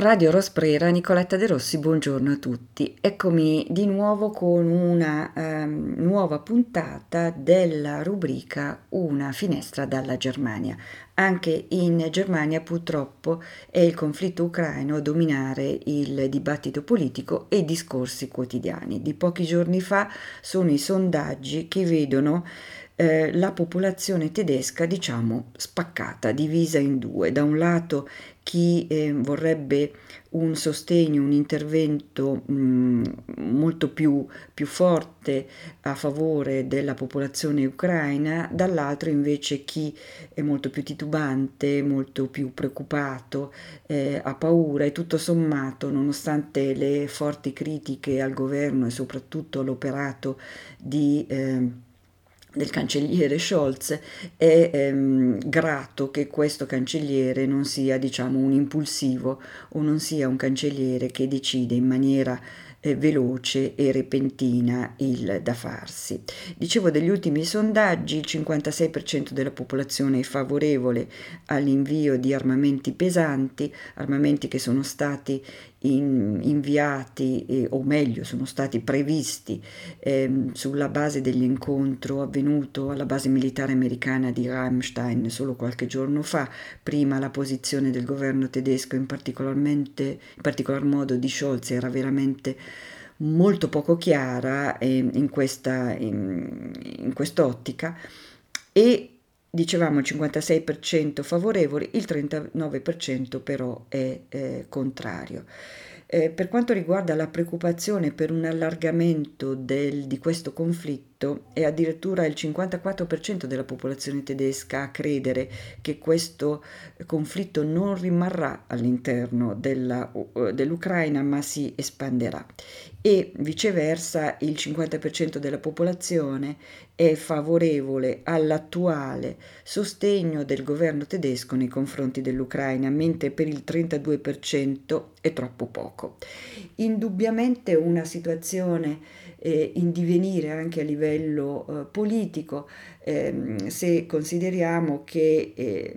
Radio Rosprera, Nicoletta De Rossi, buongiorno a tutti. Eccomi di nuovo con una um, nuova puntata della rubrica Una finestra dalla Germania. Anche in Germania purtroppo è il conflitto ucraino a dominare il dibattito politico e i discorsi quotidiani. Di pochi giorni fa sono i sondaggi che vedono eh, la popolazione tedesca, diciamo, spaccata, divisa in due. Da un lato chi eh, vorrebbe un sostegno, un intervento mh, mm, molto più, più, forte a favore della popolazione ucraina, dall'altro invece chi è molto più titubante, molto più preoccupato, eh, ha paura e tutto sommato, nonostante le forti critiche al governo e soprattutto all'operato di... Eh, del cancelliere Scholz è ehm, grato che questo cancelliere non sia diciamo un impulsivo o non sia un cancelliere che decide in maniera eh, veloce e repentina il da farsi. Dicevo degli ultimi sondaggi, il 56% della popolazione è favorevole all'invio di armamenti pesanti, armamenti che sono stati in, inviati eh, o meglio sono stati previsti eh, sulla base dell'incontro avvenuto alla base militare americana di Ramstein solo qualche giorno fa, prima la posizione del governo tedesco in, in particolar modo di Scholz era veramente molto poco chiara eh, in, questa, in, in quest'ottica e dicevamo il 56% favorevoli, il 39% però è eh, contrario. Eh, per quanto riguarda la preoccupazione per un allargamento del, di questo conflitto, è addirittura il 54% della popolazione tedesca a credere che questo conflitto non rimarrà all'interno della, uh, dell'Ucraina ma si espanderà e viceversa il 50% della popolazione è favorevole all'attuale sostegno del governo tedesco nei confronti dell'Ucraina, mentre per il 32% è troppo poco. Indubbiamente una situazione eh, in divenire anche a livello eh, politico, ehm, se consideriamo che eh,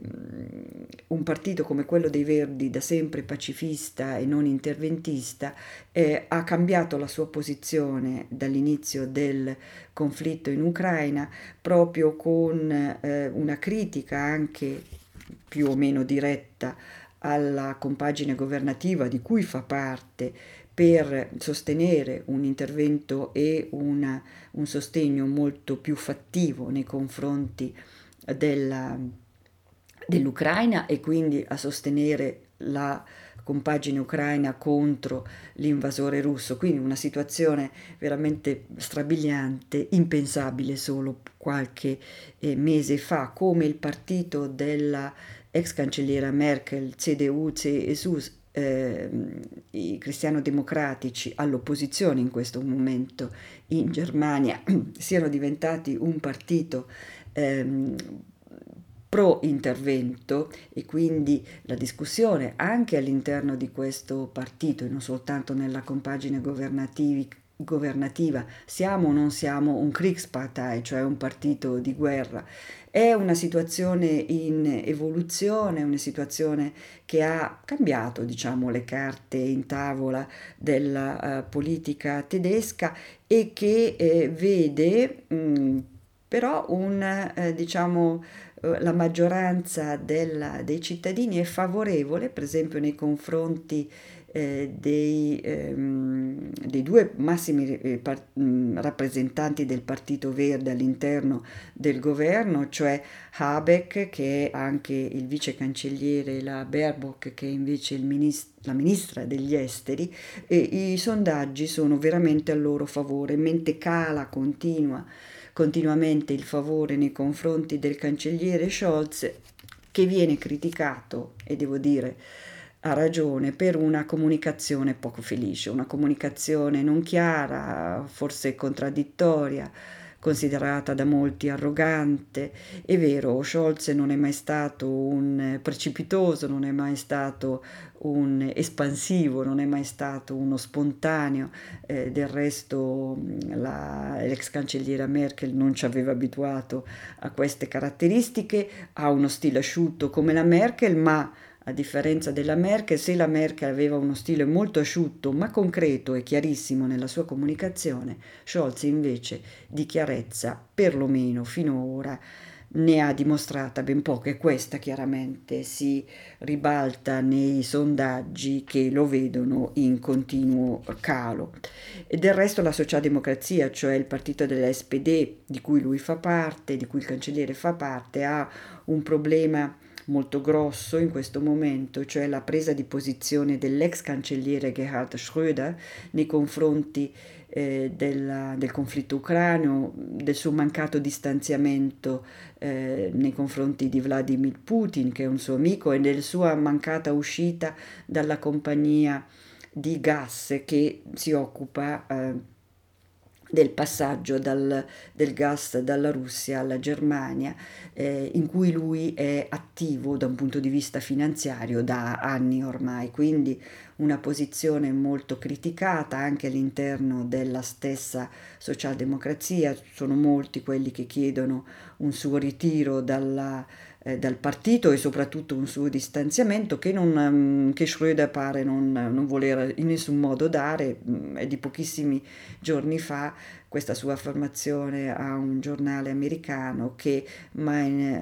un partito come quello dei Verdi, da sempre pacifista e non interventista, eh, ha cambiato la sua posizione dall'inizio del conflitto in Ucraina proprio con eh, una critica anche più o meno diretta alla compagine governativa di cui fa parte per sostenere un intervento e una, un sostegno molto più fattivo nei confronti della, dell'Ucraina e quindi a sostenere la compagine ucraina contro l'invasore russo, quindi una situazione veramente strabiliante, impensabile solo qualche eh, mese fa, come il partito della ex cancelliera Merkel, CDU, CSU, eh, i cristiano-democratici all'opposizione in questo momento in Germania siano diventati un partito ehm, pro intervento e quindi la discussione anche all'interno di questo partito e non soltanto nella compagine governativa siamo o non siamo un Kriegspartei, cioè un partito di guerra. È una situazione in evoluzione, una situazione che ha cambiato diciamo, le carte in tavola della uh, politica tedesca e che eh, vede mh, però un, eh, diciamo, la maggioranza della, dei cittadini è favorevole, per esempio nei confronti eh, dei, ehm, dei, due massimi eh, par- mh, rappresentanti del Partito Verde all'interno del governo, cioè Habeck, che è anche il vice cancelliere, la Baerbock, che è invece minist- la ministra degli esteri, e i sondaggi sono veramente a loro favore, mentre cala, continua continuamente il favore nei confronti del cancelliere Scholz, che viene criticato, e devo dire ha ragione, per una comunicazione poco felice, una comunicazione non chiara, forse contraddittoria, considerata da molti arrogante. È vero, Scholz non è mai stato un precipitoso, non è mai stato un espansivo, non è mai stato uno spontaneo, eh, del resto la, l'ex cancelliera Merkel non ci aveva abituato a queste caratteristiche, ha uno stile asciutto come la Merkel, ma A differenza della Merkel, se la Merkel aveva uno stile molto asciutto ma concreto e chiarissimo nella sua comunicazione, Scholz invece di chiarezza, perlomeno finora, ne ha dimostrata ben poco e questa chiaramente si ribalta nei sondaggi che lo vedono in continuo calo. E del resto la socialdemocrazia, cioè il partito dell'SPD di cui lui fa parte, di cui il cancelliere fa parte, ha un problema molto grosso in questo momento, cioè la presa di posizione dell'ex cancelliere Gerhard Schröder nei confronti eh, della, del conflitto ucraino, del suo mancato distanziamento eh, nei confronti di Vladimir Putin, che è un suo amico, e della sua mancata uscita dalla compagnia di gas che si occupa eh, del passaggio dal, del gas dalla Russia alla Germania, eh, in cui lui è attivo da un punto di vista finanziario da anni ormai, quindi una posizione molto criticata anche all'interno della stessa socialdemocrazia, sono molti quelli che chiedono un suo ritiro dalla eh, dal partito e soprattutto un suo distanziamento che, non, um, che Schröder pare non, non, voler in nessun modo dare. Mm, è di pochissimi giorni fa questa sua affermazione a un giornale americano che mein, eh,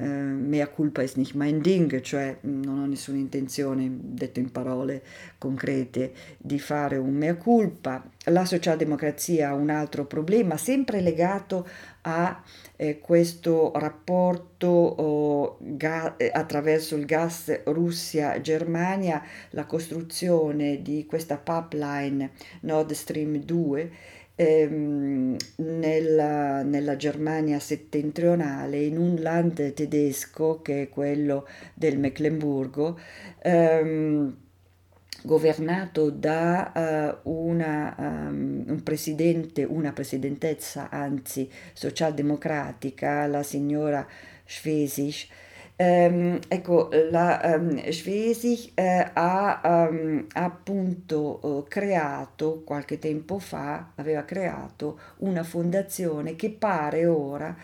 mea culpa ist nicht mein Ding, cioè mm, non ho nessuna intenzione, detto in parole concrete, di fare un mea culpa. La socialdemocrazia ha un altro problema, sempre legato a eh, questo rapporto oh, ga- eh, attraverso il gas Russia-Germania, la costruzione di questa pipeline Nord Stream 2 ehm, nella, nella, Germania settentrionale, in un land tedesco che è quello del Mecklenburgo. Ehm, governato da uh, una, um, un presidente, una presidentezza anzi socialdemocratica, la signora Schwesig. Um, ecco, la um, Schwesig uh, ha um, appunto uh, creato qualche tempo fa, aveva creato una fondazione che pare ora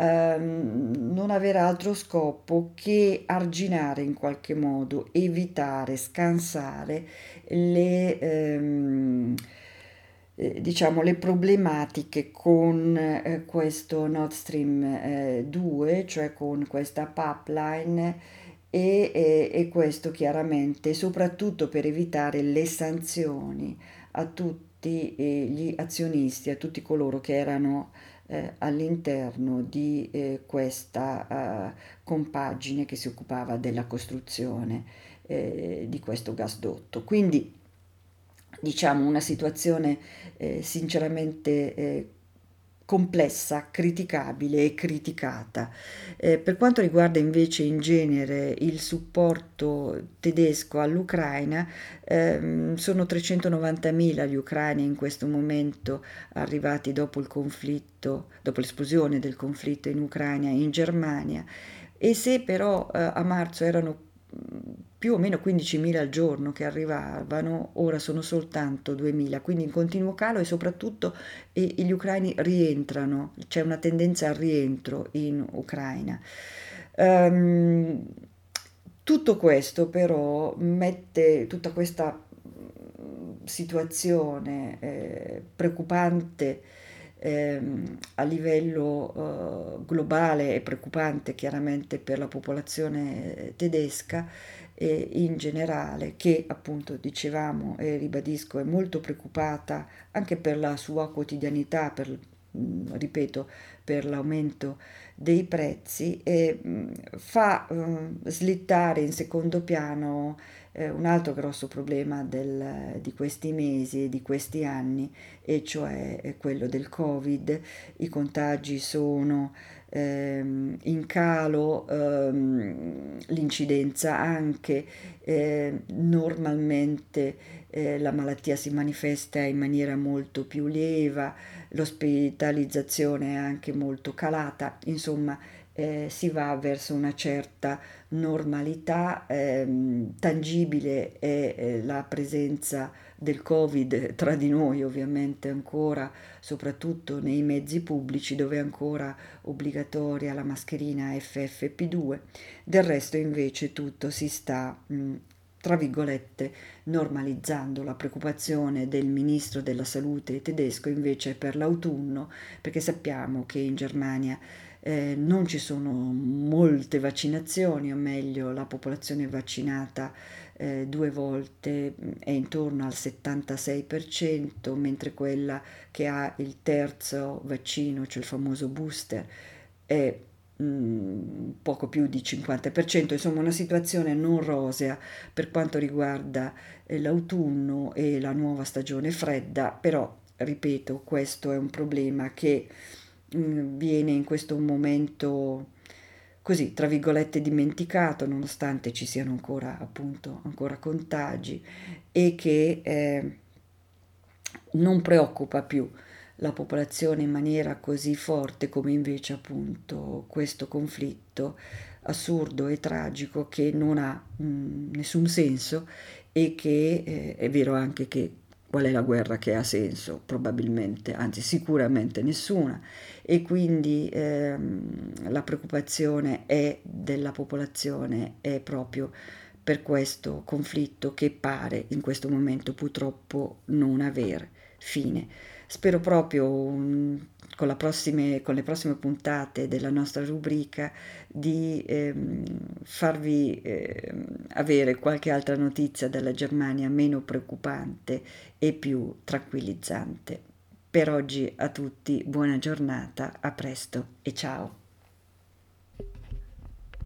ehm, non avere altro scopo che arginare in qualche modo, evitare, scansare le, ehm, eh, diciamo, le problematiche con eh, questo Nord Stream eh, 2, cioè con questa pipeline. E, e, e questo chiaramente soprattutto per evitare le sanzioni a tutti eh, gli azionisti, a tutti coloro che erano eh, all'interno di eh, questa eh, compagine che si occupava della costruzione eh, di questo gasdotto. Quindi diciamo una situazione eh, sinceramente eh, complessa, criticabile e criticata. Eh, per quanto riguarda invece in genere il supporto tedesco all'Ucraina, ehm, sono 390.000 gli ucraini in questo momento arrivati dopo il conflitto, dopo l'esplosione del conflitto in Ucraina in Germania e se però eh, a marzo erano più o meno 15.000 al giorno che arrivavano, ora sono soltanto 2.000, quindi in continuo calo e soprattutto gli ucraini rientrano, c'è una tendenza al rientro in Ucraina. Um, tutto questo però mette tutta questa situazione eh, preoccupante eh, a livello eh, globale e preoccupante chiaramente per la popolazione tedesca eh, in generale, che appunto dicevamo e ribadisco è molto preoccupata anche per la sua quotidianità, per, ripeto, per l'aumento dei prezzi e fa slittare in secondo piano eh, un altro grosso problema del, di questi mesi e di questi anni, e cioè eh, quello del Covid. I contagi sono ehm, in calo, ehm, l'incidenza anche, eh, normalmente eh, la malattia si manifesta in maniera molto più lieva, l'ospitalizzazione è anche molto calata, insomma eh, si va verso una certa normalità, ehm, tangibile è eh, la presenza del Covid tra di noi ovviamente ancora, soprattutto nei mezzi pubblici dove è ancora obbligatoria la mascherina FFP2, del resto invece tutto si sta mh, tra virgolette, normalizzando la preoccupazione del ministro della salute tedesco invece per l'autunno, perché sappiamo che in Germania eh, non ci sono molte vaccinazioni, o meglio la popolazione vaccinata eh, due volte mm, è intorno al 76%, mentre quella che ha il terzo vaccino, cioè il famoso booster, è poco più di 50%, insomma una situazione non rosea per quanto riguarda eh, l'autunno e la nuova stagione fredda, però ripeto, questo è un problema che Mm, viene in questo momento così, tra virgolette, dimenticato, nonostante ci siano ancora, appunto, ancora contagi e che eh, non preoccupa più la popolazione in maniera così forte come invece appunto questo conflitto assurdo e tragico che non ha mh, mm, nessun senso e che eh, è vero anche che qual è la guerra che ha senso? Probabilmente, anzi sicuramente nessuna. E quindi ehm, la preoccupazione è della popolazione è proprio per questo conflitto che pare in questo momento purtroppo non avere fine. Spero proprio um, con, prossime, con, le prossime puntate della nostra rubrica di ehm, farvi ehm, avere qualche altra notizia dalla Germania meno preoccupante e più tranquillizzante. Per oggi a tutti buona giornata, a presto e ciao.